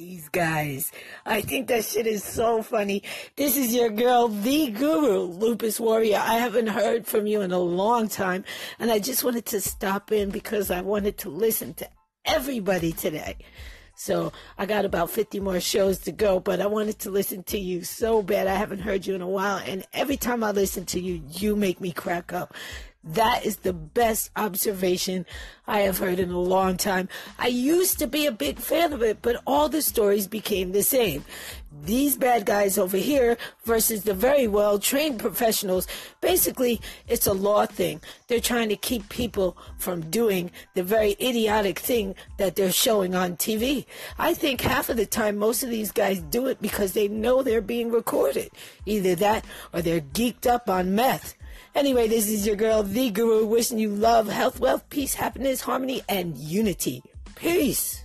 these guys. I think that shit is so funny. This is your girl, the guru, Lupus Warrior. I haven't heard from you in a long time, and I just wanted to stop in because I wanted to listen to everybody today. So I got about 50 more shows to go, but I wanted to listen to you so bad. I haven't heard you in a while. And every time I listen to you, you make me crack up. That is the best observation I have heard in a long time. I used to be a big fan of it, but all the stories became the same. These bad guys over here versus the very well trained professionals. Basically, it's a law thing. They're trying to keep people from doing the very idiotic thing that they're showing on TV. I think half of the time, most of these guys do it because they know they're being recorded. Either that or they're geeked up on meth. Anyway, this is your girl, The Guru, wishing you love, health, wealth, peace, happiness, harmony, and unity. Peace.